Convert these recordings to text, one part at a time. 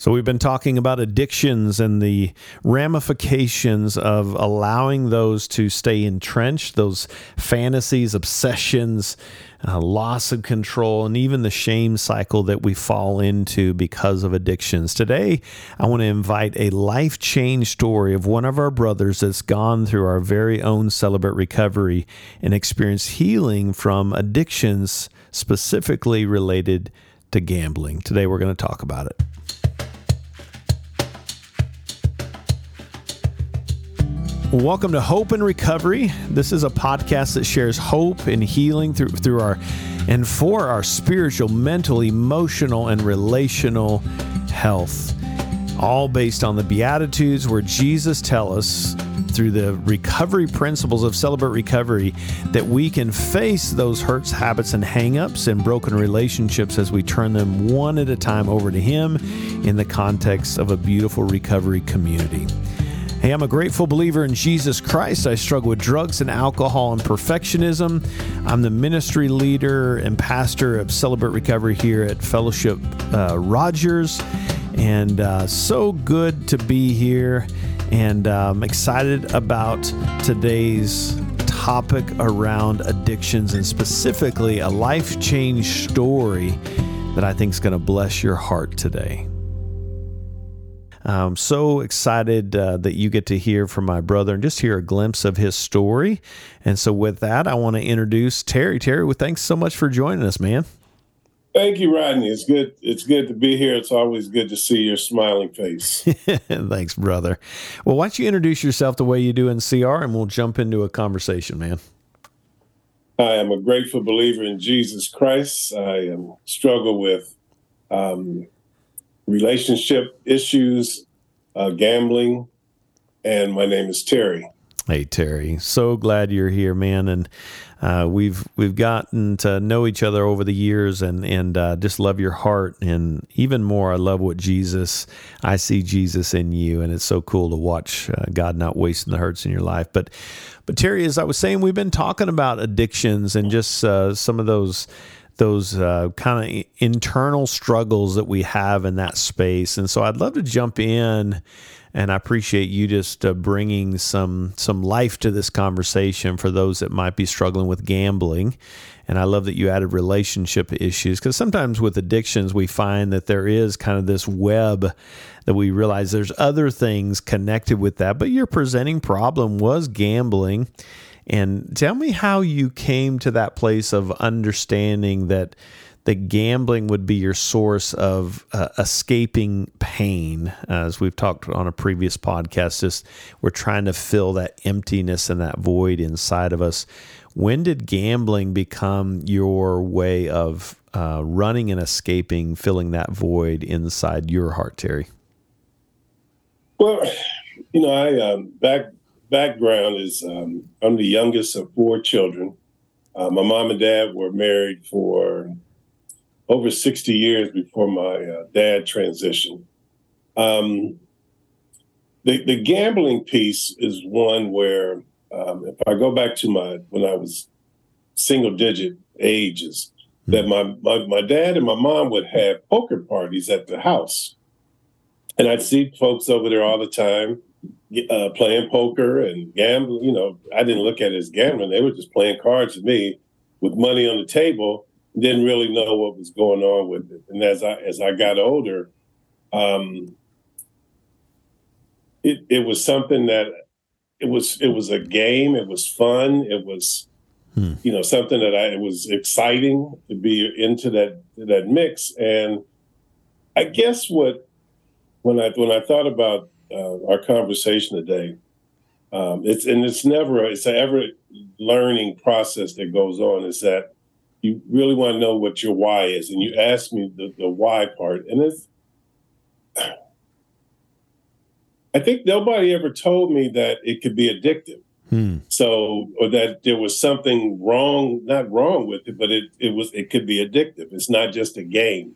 So, we've been talking about addictions and the ramifications of allowing those to stay entrenched, those fantasies, obsessions, uh, loss of control, and even the shame cycle that we fall into because of addictions. Today, I want to invite a life change story of one of our brothers that's gone through our very own Celebrate Recovery and experienced healing from addictions specifically related to gambling. Today, we're going to talk about it. Welcome to Hope and Recovery. This is a podcast that shares hope and healing through through our and for our spiritual, mental, emotional, and relational health. All based on the Beatitudes where Jesus tells us through the recovery principles of Celebrate Recovery that we can face those hurts, habits, and hangups and broken relationships as we turn them one at a time over to Him in the context of a beautiful recovery community. Hey, I'm a grateful believer in Jesus Christ. I struggle with drugs and alcohol and perfectionism. I'm the ministry leader and pastor of Celebrate Recovery here at Fellowship uh, Rogers. And uh, so good to be here. And uh, I'm excited about today's topic around addictions and specifically a life change story that I think is going to bless your heart today. I'm so excited uh, that you get to hear from my brother and just hear a glimpse of his story. And so, with that, I want to introduce Terry. Terry, well, thanks so much for joining us, man. Thank you, Rodney. It's good. It's good to be here. It's always good to see your smiling face. Thanks, brother. Well, why don't you introduce yourself the way you do in CR, and we'll jump into a conversation, man. I am a grateful believer in Jesus Christ. I um, struggle with um, relationship issues, uh, gambling, and my name is Terry. Hey Terry, so glad you're here, man, and uh, we've we've gotten to know each other over the years, and and uh, just love your heart, and even more, I love what Jesus. I see Jesus in you, and it's so cool to watch uh, God not wasting the hurts in your life. But but Terry, as I was saying, we've been talking about addictions and just uh, some of those those uh, kind of internal struggles that we have in that space. And so I'd love to jump in, and I appreciate you just uh, bringing some some life to this conversation for those that might be struggling with gambling. And I love that you added relationship issues because sometimes with addictions we find that there is kind of this web that we realize there's other things connected with that. But your presenting problem was gambling and tell me how you came to that place of understanding that that gambling would be your source of uh, escaping pain. As we've talked on a previous podcast, just we're trying to fill that emptiness and that void inside of us. When did gambling become your way of uh, running and escaping, filling that void inside your heart, Terry? Well, you know, I um, back background is um, I'm the youngest of four children. Uh, my mom and dad were married for over 60 years before my uh, dad transitioned. Um, the, the gambling piece is one where, um, if I go back to my when I was single digit ages, mm-hmm. that my, my my dad and my mom would have poker parties at the house, and I'd see folks over there all the time uh, playing poker and gambling. You know, I didn't look at it as gambling. They were just playing cards with me with money on the table. Didn't really know what was going on with it. And as I as I got older, um, it it was something that it was it was a game. It was fun. It was hmm. you know something that I it was exciting to be into that that mix. And I guess what when I when I thought about uh, our conversation today. Um, it's and it's never it's an ever learning process that goes on. Is that you really want to know what your why is, and you ask me the, the why part, and it's. I think nobody ever told me that it could be addictive. Hmm. So, or that there was something wrong, not wrong with it, but it, it was, it could be addictive. It's not just a game.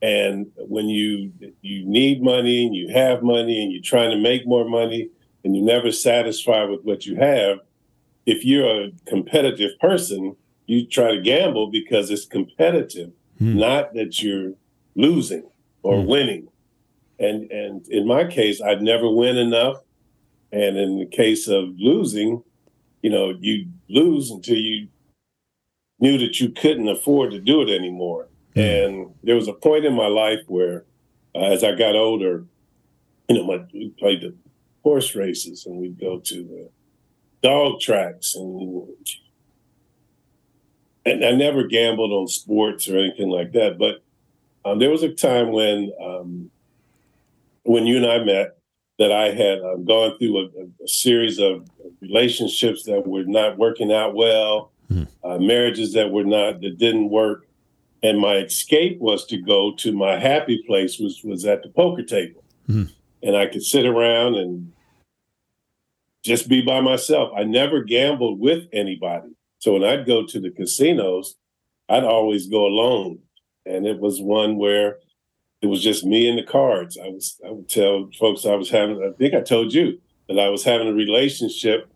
And when you you need money and you have money and you're trying to make more money and you're never satisfied with what you have, if you're a competitive person, you try to gamble because it's competitive, hmm. not that you're losing or hmm. winning. and and in my case, I'd never win enough. And in the case of losing, you know, you lose until you knew that you couldn't afford to do it anymore. Mm. And there was a point in my life where, uh, as I got older, you know, my, we played the horse races and we'd go to the dog tracks and and I never gambled on sports or anything like that. But um, there was a time when um, when you and I met that I had uh, gone through a, a, series of relationships that were not working out well, mm. uh, marriages that were not that didn't work, and my escape was to go to my happy place, which was at the poker table, mm. and I could sit around and just be by myself. I never gambled with anybody, so when I'd go to the casinos, I'd always go alone, and it was one where it was just me and the cards. I was I would tell folks I was having I think I told you that I was having a relationship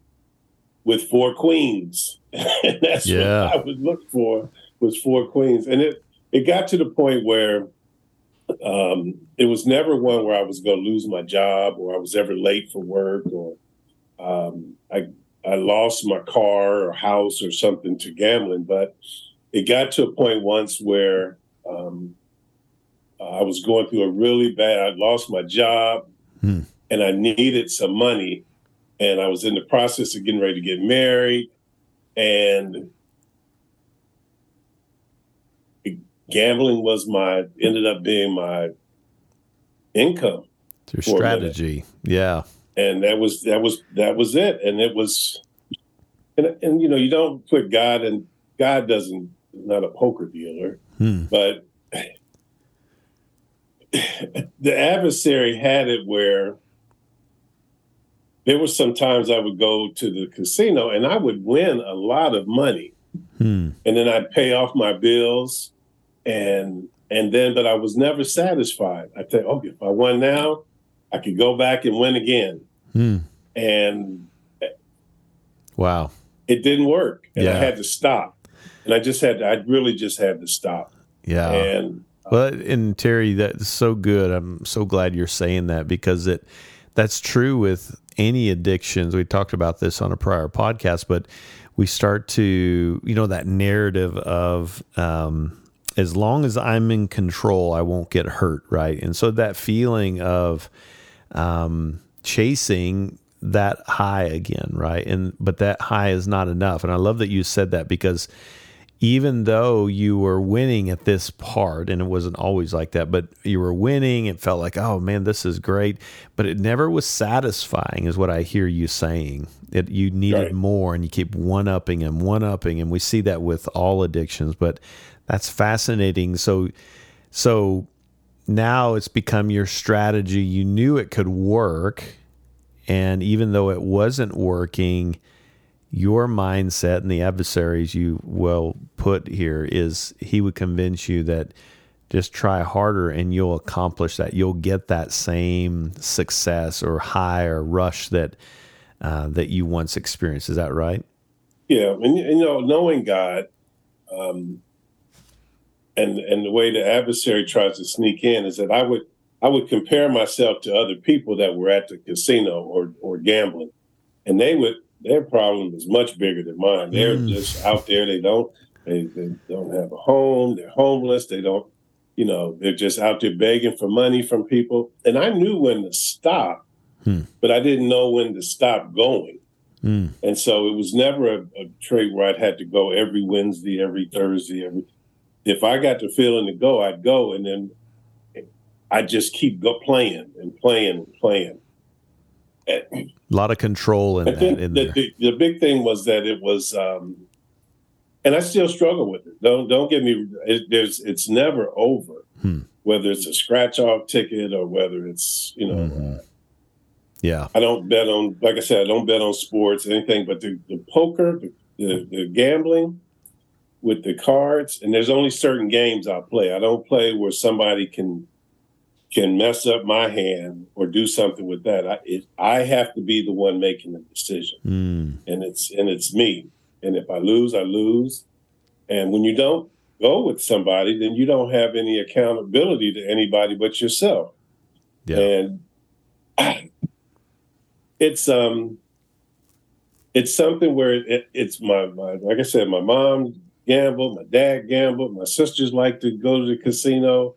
with four queens. and that's yeah. what I would look for was four queens. And it it got to the point where um, it was never one where I was going to lose my job or I was ever late for work or um, I I lost my car or house or something to gambling. But it got to a point once where um, I was going through a really bad. I lost my job, hmm. and I needed some money, and I was in the process of getting ready to get married, and gambling was my ended up being my income. Your strategy, yeah. And that was that was that was it, and it was, and and you know you don't put God and God doesn't not a poker dealer, hmm. but the adversary had it where there were some times I would go to the casino and I would win a lot of money. Hmm. And then I'd pay off my bills and and then but I was never satisfied. I think, okay, if I won now, I could go back and win again. Hmm. And wow. It didn't work. And yeah. I had to stop. And I just had to, I really just had to stop. Yeah. And well, and Terry, that's so good. I'm so glad you're saying that because it that's true with any addictions. We talked about this on a prior podcast, but we start to, you know, that narrative of um, as long as I'm in control, I won't get hurt, right? And so that feeling of um, chasing that high again, right? And but that high is not enough. And I love that you said that because even though you were winning at this part, and it wasn't always like that, but you were winning, it felt like, oh man, this is great. But it never was satisfying, is what I hear you saying. It, you needed right. more, and you keep one upping and one upping, and we see that with all addictions. But that's fascinating. So, so now it's become your strategy. You knew it could work, and even though it wasn't working, your mindset and the adversaries you will put here is he would convince you that just try harder and you'll accomplish that. You'll get that same success or high or rush that uh, that you once experienced. Is that right? Yeah, and, you know, knowing God, um, and and the way the adversary tries to sneak in is that I would I would compare myself to other people that were at the casino or or gambling, and they would their problem is much bigger than mine. They're mm. just out there. They don't they, they don't have a home. They're homeless. They don't, you know, they're just out there begging for money from people. And I knew when to stop, hmm. but I didn't know when to stop going. Hmm. And so it was never a, a trade where I'd had to go every Wednesday, every Thursday, every. If I got the feeling to go, I'd go, and then I'd just keep go playing and playing and playing a lot of control in I that. In the, the, the, big thing was that it was, um, and I still struggle with it. Don't don't get me. It, there's it's never over. Hmm. Whether it's a scratch off ticket or whether it's you know. Mm-hmm. Yeah, I don't bet on. Like I said, I don't bet on sports anything. But the, the poker, the, the gambling with the cards, and there's only certain games I play. I don't play where somebody can can mess up my hand or do something with that, I, it, I have to be the one making the decision, mm. and it's and it's me. And if I lose, I lose. And when you don't go with somebody, then you don't have any accountability to anybody but yourself. Yeah. And it's um it's something where it, it's my, my like I said, my mom gambled, my dad gambled, my sisters like to go to the casino.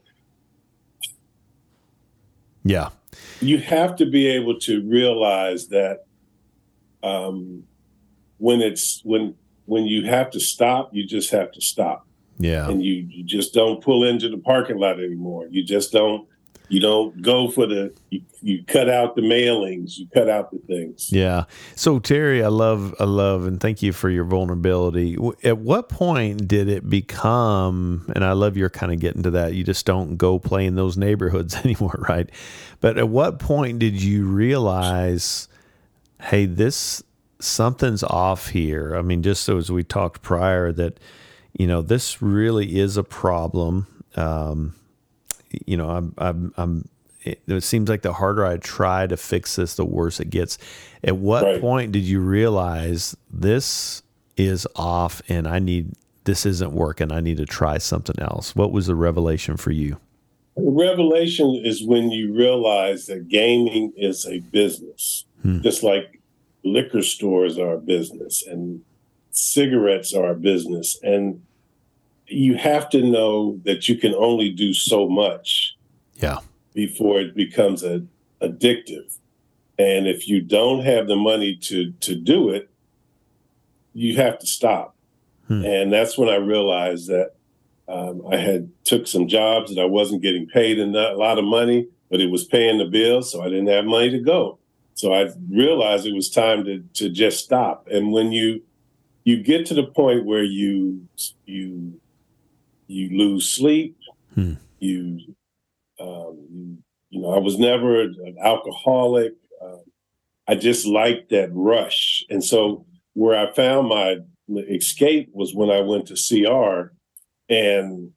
Yeah. You have to be able to realize that um, when it's when when you have to stop, you just have to stop. Yeah. And you, you just don't pull into the parking lot anymore. You just don't you don't go for the you, you, cut out the mailings you cut out the things. Yeah. So terry i love i love and thank you for your vulnerability. At what point did it become and i love your kind of getting to that you just don't go play in those neighborhoods anymore right? But at what point did you realize hey this something's off here? I mean just so as we talked prior that you know this really is a problem um, you know, I'm, I'm, I'm it, it, seems like the harder I try to fix this, the worse it gets. At what right. point did you realize this is off and I need, this isn't working? I need to try something else. What was the revelation for you? Revelation is when you realize that gaming is a business, hmm. just like liquor stores are a business and cigarettes are a business. And you have to know that you can only do so much. Yeah. Before it becomes a, addictive. And if you don't have the money to to do it, you have to stop. Hmm. And that's when I realized that um, I had took some jobs that I wasn't getting paid a lot of money, but it was paying the bills, so I didn't have money to go. So I realized it was time to to just stop. And when you you get to the point where you you you lose sleep. Hmm. You, um, you, you know, I was never an alcoholic. Um, I just liked that rush, and so where I found my escape was when I went to CR, and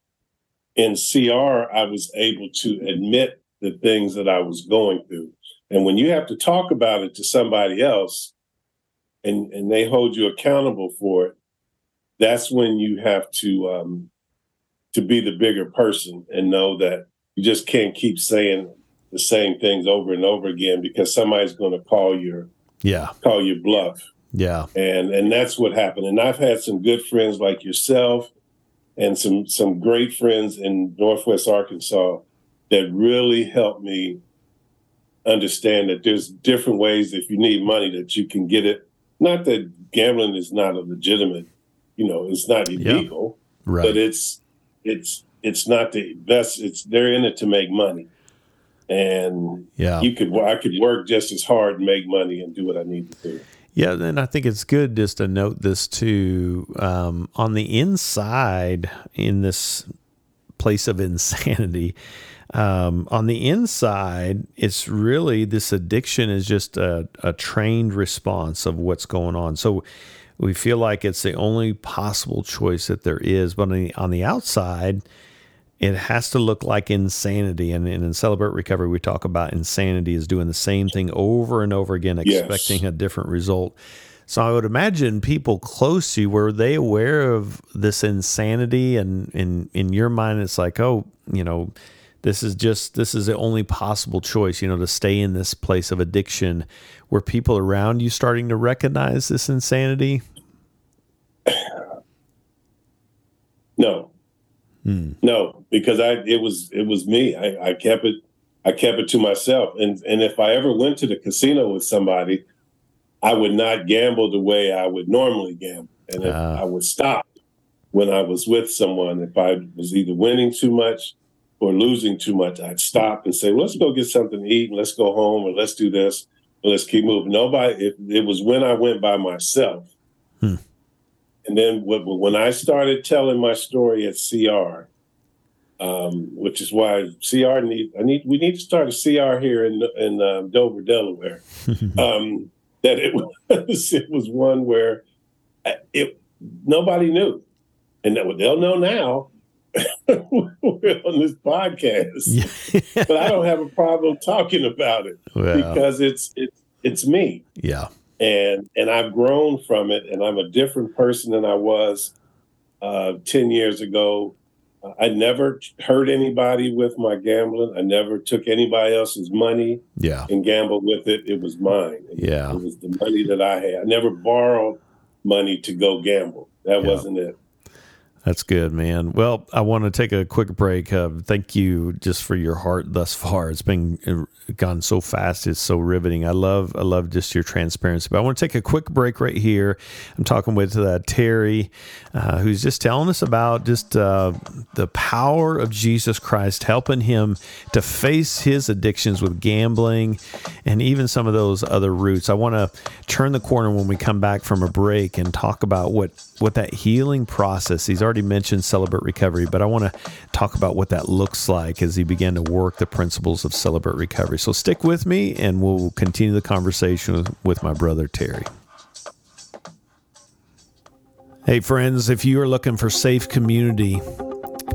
in CR I was able to admit the things that I was going through. And when you have to talk about it to somebody else, and and they hold you accountable for it, that's when you have to um, to be the bigger person and know that you just can't keep saying the same things over and over again because somebody's going to call your yeah. call your bluff. Yeah. And and that's what happened. And i've had some good friends like yourself and some some great friends in northwest arkansas that really helped me understand that there's different ways if you need money that you can get it. Not that gambling is not a legitimate you know it's not illegal right. but it's it's it's not the best. It's they're in it to make money, and yeah, you could I could work just as hard and make money and do what I need to do. Yeah, and I think it's good just to note this too. Um, on the inside, in this place of insanity, um, on the inside, it's really this addiction is just a, a trained response of what's going on. So we feel like it's the only possible choice that there is. But on the, on the outside, it has to look like insanity. And, and, in Celebrate Recovery, we talk about insanity is doing the same thing over and over again, expecting yes. a different result. So I would imagine people close to you were they aware of this insanity, and in in your mind, it's like, oh, you know, this is just this is the only possible choice, you know, to stay in this place of addiction were people around you starting to recognize this insanity? No, hmm. no, because I it was it was me. I, I kept it I kept it to myself, and and if I ever went to the casino with somebody, I would not gamble the way I would normally gamble, and uh. I would stop when I was with someone. If I was either winning too much or losing too much, I'd stop and say, "Let's go get something to eat, and let's go home, or let's do this." let's keep moving. Nobody. It, it, was when I went by myself, hmm. and then when I started telling my story at CR, um, which is why CR need I need we need to start a CR here in in um, Dover, Delaware. um, that it was it was one where uh, it nobody knew, and that what they'll know now. we're on this podcast, but I don't have a problem talking about it well, because it's it's it's me. Yeah, and and I've grown from it, and I'm a different person than I was uh, ten years ago. I never hurt anybody with my gambling. I never took anybody else's money yeah. and gambled with it. It was mine. Yeah. It was the money that I had. I never borrowed money to go gamble. That yeah. wasn't it. That's good, man. Well, I want to take a quick break. Uh, thank you just for your heart thus far. It's been uh, gone so fast. It's so riveting. I love, I love just your transparency. But I want to take a quick break right here. I'm talking with uh, Terry, uh, who's just telling us about just uh, the power of Jesus Christ, helping him to face his addictions with gambling and even some of those other roots. I want to turn the corner when we come back from a break and talk about what what that healing process. He's already mentioned celebrate recovery, but I want to talk about what that looks like as he began to work the principles of celebrate recovery. So stick with me, and we'll continue the conversation with, my brother Terry. Hey, friends, if you are looking for safe community,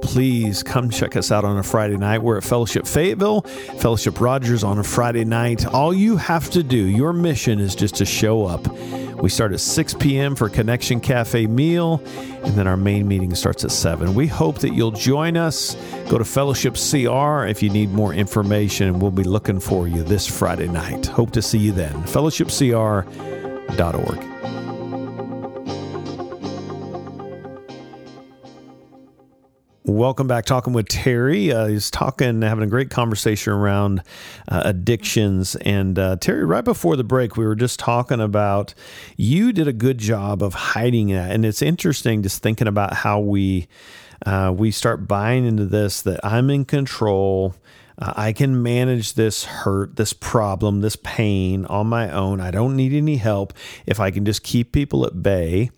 please come check us out on a Friday night. We're at Fellowship Fayetteville, Fellowship Rogers on a Friday night. All you have to do, your mission is just to show up. We start at 6 p.m. for Connection Cafe meal, and then our main meeting starts at 7. We hope that you'll join us. Go to Fellowship CR if you need more information, and we'll be looking for you this Friday night. Hope to see you then. FellowshipCR.org. Welcome back. Talking with Terry. Uh, he's talking, having a great conversation around uh, addictions. And uh, Terry, right before the break, we were just talking about you did a good job of hiding that, and it's interesting just thinking about how we uh, we start buying into this that I'm in control. Uh, I can manage this hurt, this problem, this pain on my own. I don't need any help if I can just keep people at bay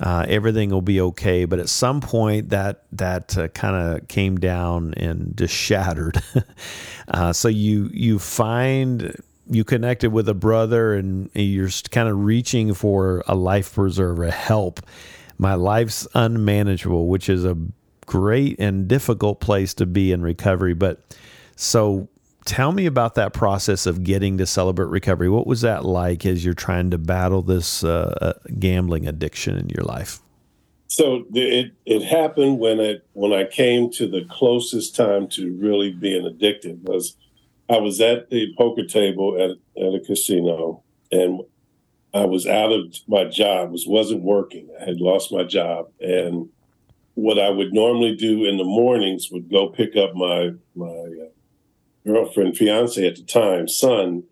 uh, everything will be okay. But at some point, that that uh, kind of came down and just shattered. uh, so you you find you connected with a brother, and you're kind of reaching for a life preserver, help. My life's unmanageable, which is a great and difficult place to be in recovery. But so tell me about that process of getting to celebrate recovery. What was that like as you're trying to battle this uh, uh, gambling addiction in your life? So it it happened when it when I came to the closest time to really being addicted was I was at the poker table at at a casino and I was out of my job was wasn't working. I had lost my job and what I would normally do in the mornings would go pick up my my uh, girlfriend, fiance at the time, son,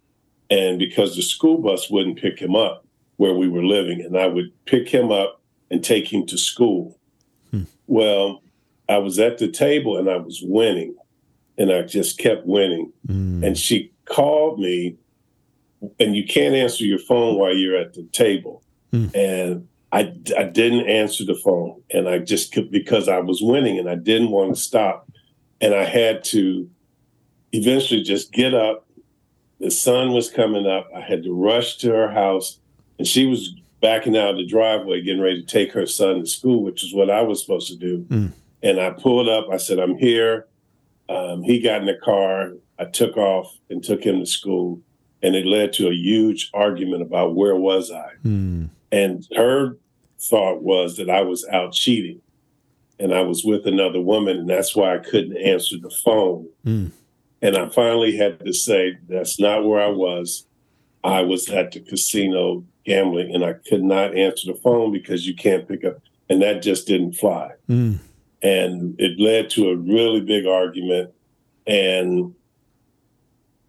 and because the school bus wouldn't pick him up where we were living, and I would pick him up and take him to school. Hmm. Well, I was at the table and I was winning, and I just kept winning. Mm. And she called me, and you can't answer your phone while you're at the table. Mm. And I, I didn't answer the phone, and I just because I was winning and I didn't want to stop, and I had to eventually just get up. The sun was coming up. I had to rush to her house, and she was backing out of the driveway, getting ready to take her son to school, which is what I was supposed to do. Mm. And I pulled up. I said, "I'm here." Um, he got in the car. I took off and took him to school, and it led to a huge argument about where was I. Mm. And her thought was that I was out cheating, and I was with another woman, and that's why I couldn't answer the phone. Mm. And I finally had to say, that's not where I was. I was at the casino gambling and I could not answer the phone because you can't pick up. And that just didn't fly. Mm. And it led to a really big argument. And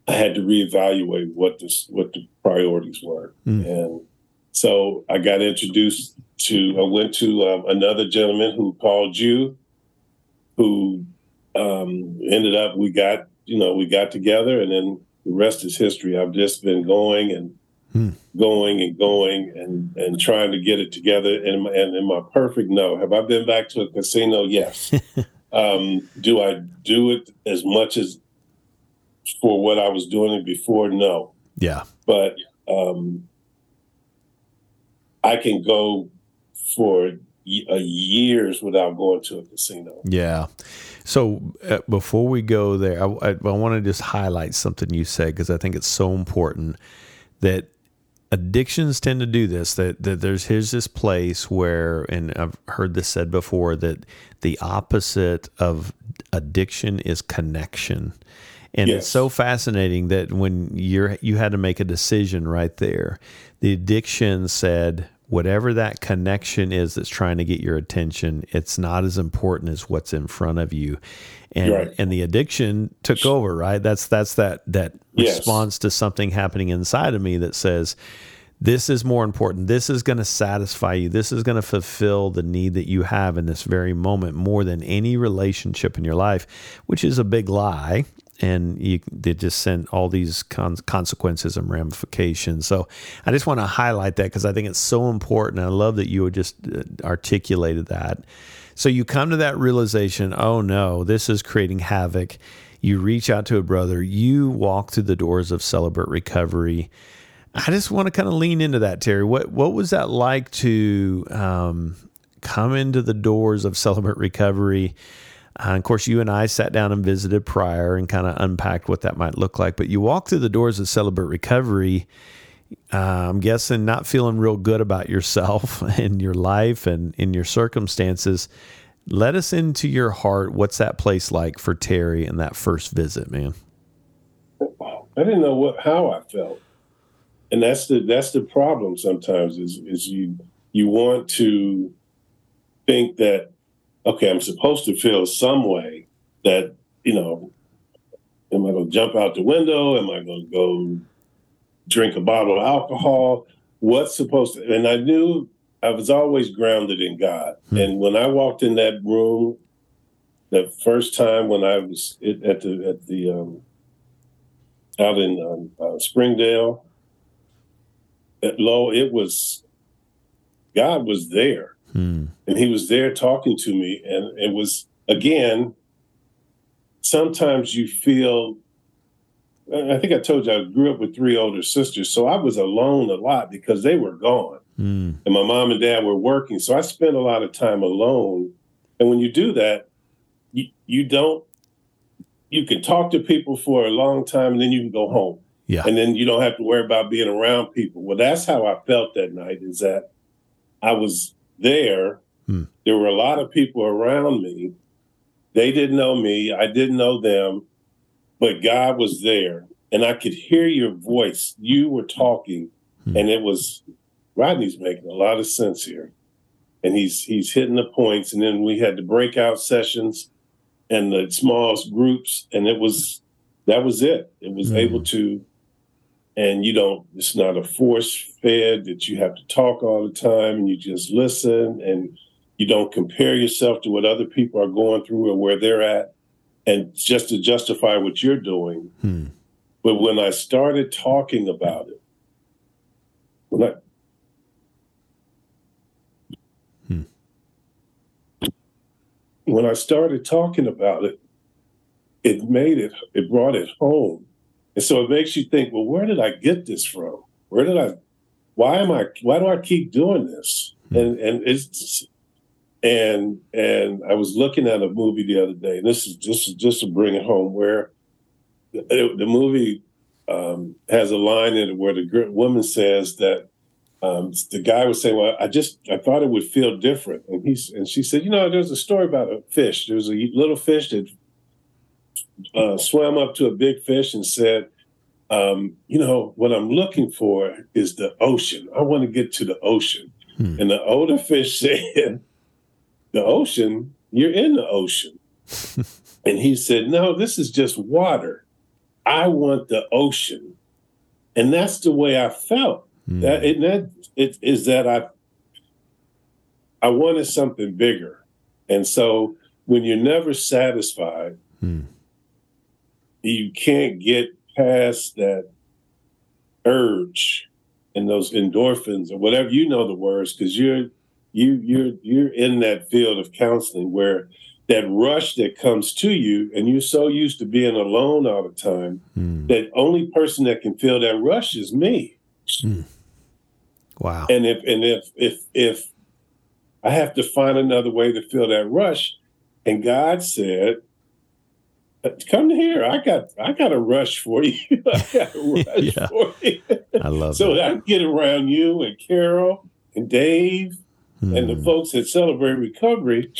I had to reevaluate what the, what the priorities were. Mm. And so I got introduced to, I went to um, another gentleman who called you, who um, ended up, we got you know, we got together and then the rest is history. I've just been going and hmm. going and going and, and trying to get it together. And, and in my perfect no, have I been back to a casino? Yes. um, do I do it as much as for what I was doing it before? No. Yeah. But um, I can go for years without going to a casino. Yeah. So uh, before we go there, I, I, I want to just highlight something you said because I think it's so important that addictions tend to do this that, that there's here's this place where and I've heard this said before that the opposite of addiction is connection and yes. it's so fascinating that when you're you had to make a decision right there the addiction said whatever that connection is that's trying to get your attention it's not as important as what's in front of you. And right. and the addiction took over right? That's that's that that yes. response to something happening inside of me that says this is more important. This is going to satisfy you. This is going to fulfill the need that you have in this very moment more than any relationship in your life which is a big lie and you, they just sent all these con- consequences and ramifications. So I just want to highlight that because I think it's so important. I love that you just uh, articulated that. So you come to that realization oh no, this is creating havoc. You reach out to a brother, you walk through the doors of Celebrate Recovery. I just want to kind of lean into that, Terry. What what was that like to um, come into the doors of Celebrate Recovery? Uh, of course, you and I sat down and visited prior and kind of unpacked what that might look like. But you walk through the doors of Celebrate Recovery, uh, I'm guessing not feeling real good about yourself and your life and in your circumstances. Let us into your heart. What's that place like for Terry in that first visit, man? I didn't know what how I felt, and that's the that's the problem. Sometimes is is you you want to think that okay, I'm supposed to feel some way that you know, am I going to jump out the window? Am I going to go drink a bottle of alcohol? What's supposed to? And I knew I was always grounded in God. Hmm. And when I walked in that room, the first time when I was at the at the um, out in um, uh, Springdale, at Low, it was God was there, hmm. and He was there talking to me, and it was again. Sometimes you feel I think I told you I grew up with three older sisters, so I was alone a lot because they were gone. Mm. And my mom and dad were working. So I spent a lot of time alone. And when you do that, you, you don't, you can talk to people for a long time and then you can go home. Yeah. And then you don't have to worry about being around people. Well, that's how I felt that night is that I was there. Mm. There were a lot of people around me. They didn't know me. I didn't know them but God was there and I could hear your voice. You were talking hmm. and it was Rodney's making a lot of sense here. And he's he's hitting the points and then we had the breakout sessions and the small groups and it was that was it. It was hmm. able to and you don't it's not a force fed that you have to talk all the time and you just listen and you don't compare yourself to what other people are going through or where they're at and just to justify what you're doing. Hmm. But when I started talking about it, when I hmm. when I started talking about it, it made it, it brought it home. And so it makes you think, well, where did I get this from? Where did I, why am I, why do I keep doing this? Hmm. And, and it's, and and I was looking at a movie the other day, and this is just just to bring it home, where the, the movie um, has a line in it where the woman says that um, the guy was saying, "Well, I just I thought it would feel different," and he's and she said, "You know, there's a story about a fish. There's a little fish that uh, swam up to a big fish and said." Um, you know, what I'm looking for is the ocean. I want to get to the ocean. Hmm. And the older fish said, the ocean, you're in the ocean. and he said, No, this is just water. I want the ocean. And that's the way I felt. Mm. That, and that it, is that I I wanted something bigger. And so when you're never satisfied, mm. You can't get past that urge and those endorphins or whatever you know the words because you're you you're you're in that field of counseling where that rush that comes to you and you're so used to being alone all the time mm. that only person that can feel that rush is me mm. wow and if and if if if i have to find another way to feel that rush and god said come here i got i got a rush for you i got a rush yeah. for you I love it. so that. I get around you and Carol and Dave Hmm. and the folks that celebrate recovery.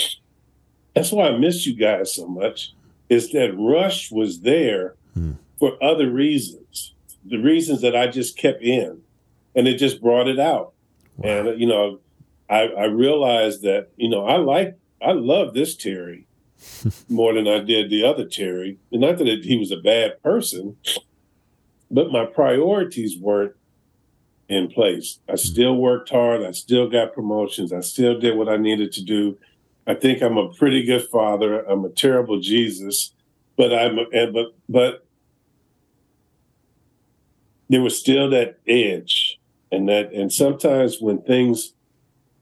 That's why I miss you guys so much. Is that Rush was there Hmm. for other reasons, the reasons that I just kept in, and it just brought it out. Wow. And you know, I, I realized that you know I like I love this Terry more than I did the other Terry. And not that he was a bad person, but my priorities weren't in place. I still worked hard. I still got promotions. I still did what I needed to do. I think I'm a pretty good father. I'm a terrible Jesus, but I'm and but but there was still that edge and that and sometimes when things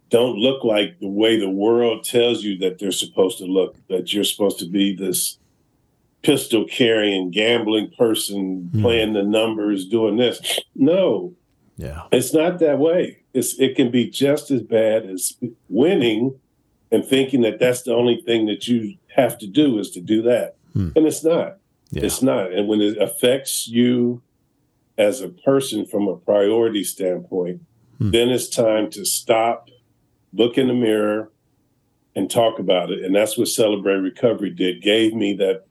don't look like the way the world tells you that they're supposed to look that you're supposed to be this pistol carrying gambling person Hmm. playing the numbers doing this no Yeah. it's not that way it's it can be just as bad as winning and thinking that that's the only thing that you have to do is to do that Hmm. and it's not Yeah. it's not. And when it affects you as a person from a priority standpoint, Hmm. then it's time to stop, look in the mirror, and talk about it. And that's what Celebrate Recovery did, gave me that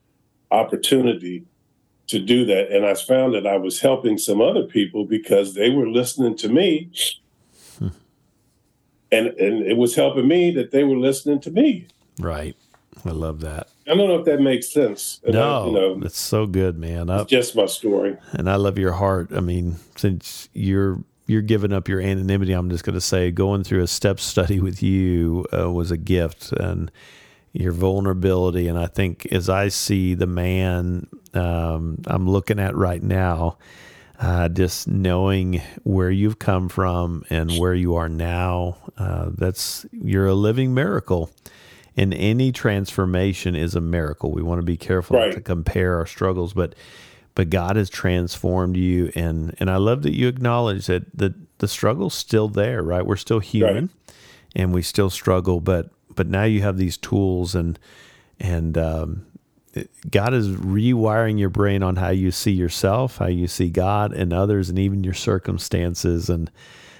opportunity to do that. And I found that I was helping some other people because they were listening to me. Hmm. And, and it was helping me that they were listening to me. Right. I love that. I don't know if that makes sense. And I- No, you know, it's so good, man. I, it's just my story. and I love your heart. I mean, since you're you're giving up your anonymity, I'm just going to say going through a step study with you uh, was a gift, and your vulnerability. And I think as I see the man um, I'm looking at right now, uh, just knowing where you've come from and where you are now, uh, that's you're a living miracle. And any transformation is a miracle. We want to be careful not Right. to compare our struggles, but but God has transformed you, and and I love that you acknowledge that the the struggle's still there, right? We're still human, and we still struggle, but but now you have these tools, and and um, it- God is rewiring your brain on how you see yourself, how you see God and others, and even your circumstances, and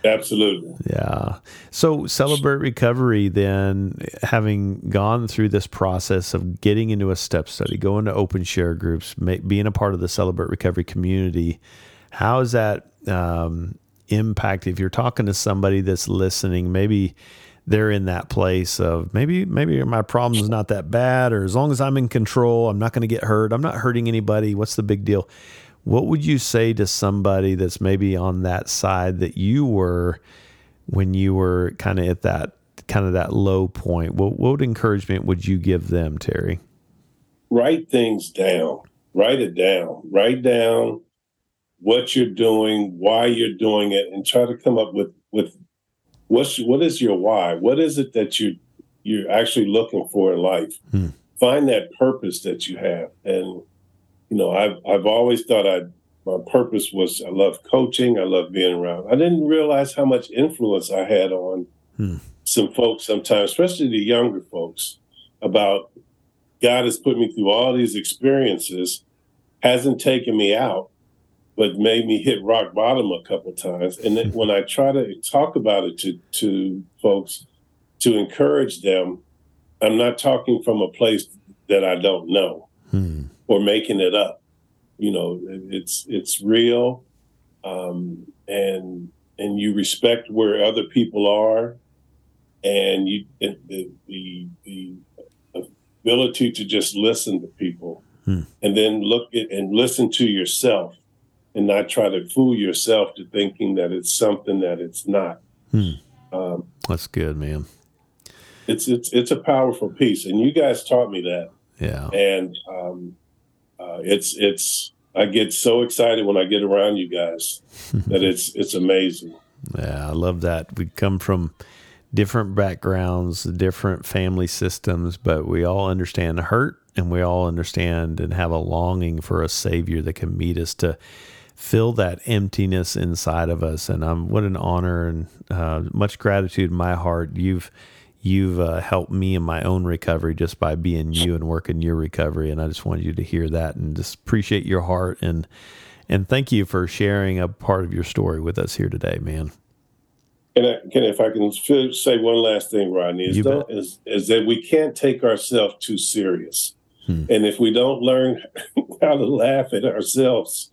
Absolutely. yeah. So celebrate recovery then having gone through this process of getting into a step study, going to open share groups, being a part of the celebrate recovery community. How is that um, impact if you're talking to somebody that's listening, maybe they're in that place of maybe maybe my problem's not that bad or as long as I'm in control, I'm not going to get hurt. I'm not hurting anybody. What's the big deal? What would you say to somebody that's maybe on that side that you were when you were kind of at that kind of that low point? What what encouragement would you give them, Terry? write things down. Write it down. Write down what you're doing, why you're doing it, and try to come up with with what's what is your why? What is it that you you're actually looking for in life? Hmm. Find that purpose that you have. And you know, I've I've always thought I my purpose was I love coaching, I love being around. I didn't realize how much influence I had on Hmm. some folks sometimes, especially the younger folks, about God has put me through all these experiences, hasn't taken me out, but made me hit rock bottom a couple times. And then when I try to talk about it to to folks to encourage them, I'm not talking from a place that I don't know Hmm. Or making it up. You know, it's it's real, um, and and you respect where other people are, and you and the the, the ability to just listen to people, Hmm. and then look at and listen to yourself, and not try to fool yourself to thinking that it's something that it's not. Hmm. Um, That's good, man. it's it's it's a powerful piece, and you guys taught me that. Yeah. and um, uh, it's it's I get so excited when I get around you guys that it's it's amazing. Yeah, I love that. We come from different backgrounds, different family systems, but we all understand hurt and we all understand and have a longing for a savior that can meet us to fill that emptiness inside of us. And um, what an honor and uh, much gratitude in my heart. You've you've uh, helped me in my own recovery just by being you and working your recovery. And I just wanted you to hear that and just appreciate your heart and And thank you for sharing a part of your story with us here today, man. And I, can, if I can say one last thing, Rodney, is, is, is, that we can't take ourselves too serious. Hmm. And if we don't learn how to laugh at ourselves,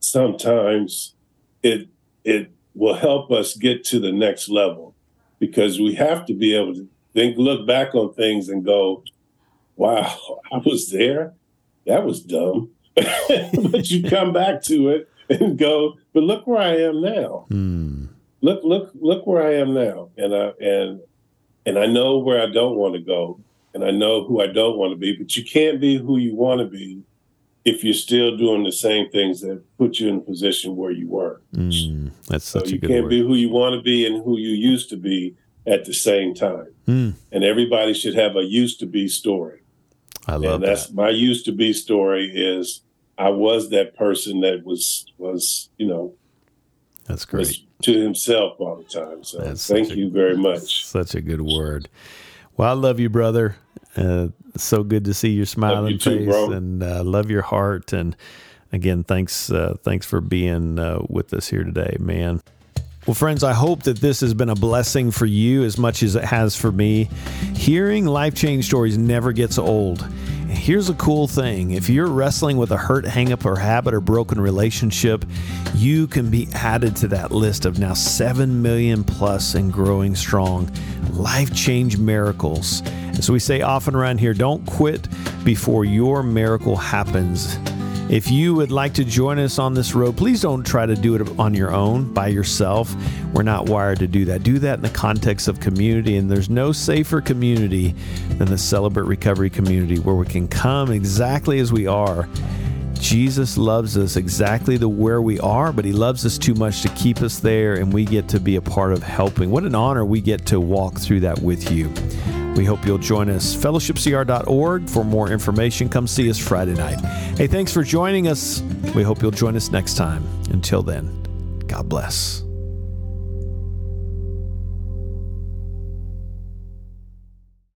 sometimes it it will help us get to the next level because we have to be able to think, look back on things and go, wow, I was there. That was dumb. but you come back to it and go, but look where I am now. Hmm. Look, look, look where I am now. And I and and I know where I don't want to go. And I know who I don't want to be, but you can't be who you want to be if you're still doing the same things that put you in a position where you were. Mm, that's so you can't word. be who you want to be and who you used to be at the same time. Mm. And everybody should have a used to be story. I love and that's that. my used to be story is I was that person that was was, you know, that's great. to himself all the time. So that's thank you a, very much. Such a good word. Well, I love you, brother. Uh, so good to see your smiling face too, and uh, love your heart. And again, thanks, uh, thanks for being uh, with us here today, man. Well, friends, I hope that this has been a blessing for you as much as it has for me. Hearing life change stories never gets old. Here's a cool thing if you're wrestling with a hurt, hangup, or habit, or broken relationship, you can be added to that list of now 7 million plus and growing strong life change miracles. As we say often around here, don't quit before your miracle happens. If you would like to join us on this road, please don't try to do it on your own by yourself. We're not wired to do that. Do that in the context of community, and there's no safer community than the Celebrate Recovery community where we can come exactly as we are. Jesus loves us exactly the where we are, but he loves us too much to keep us there, and we get to be a part of helping. What an honor we get to walk through that with you. We hope you'll join us. Fellowshipcr.org for more information. Come see us Friday night. Hey, thanks for joining us. We hope you'll join us next time. Until then, God bless.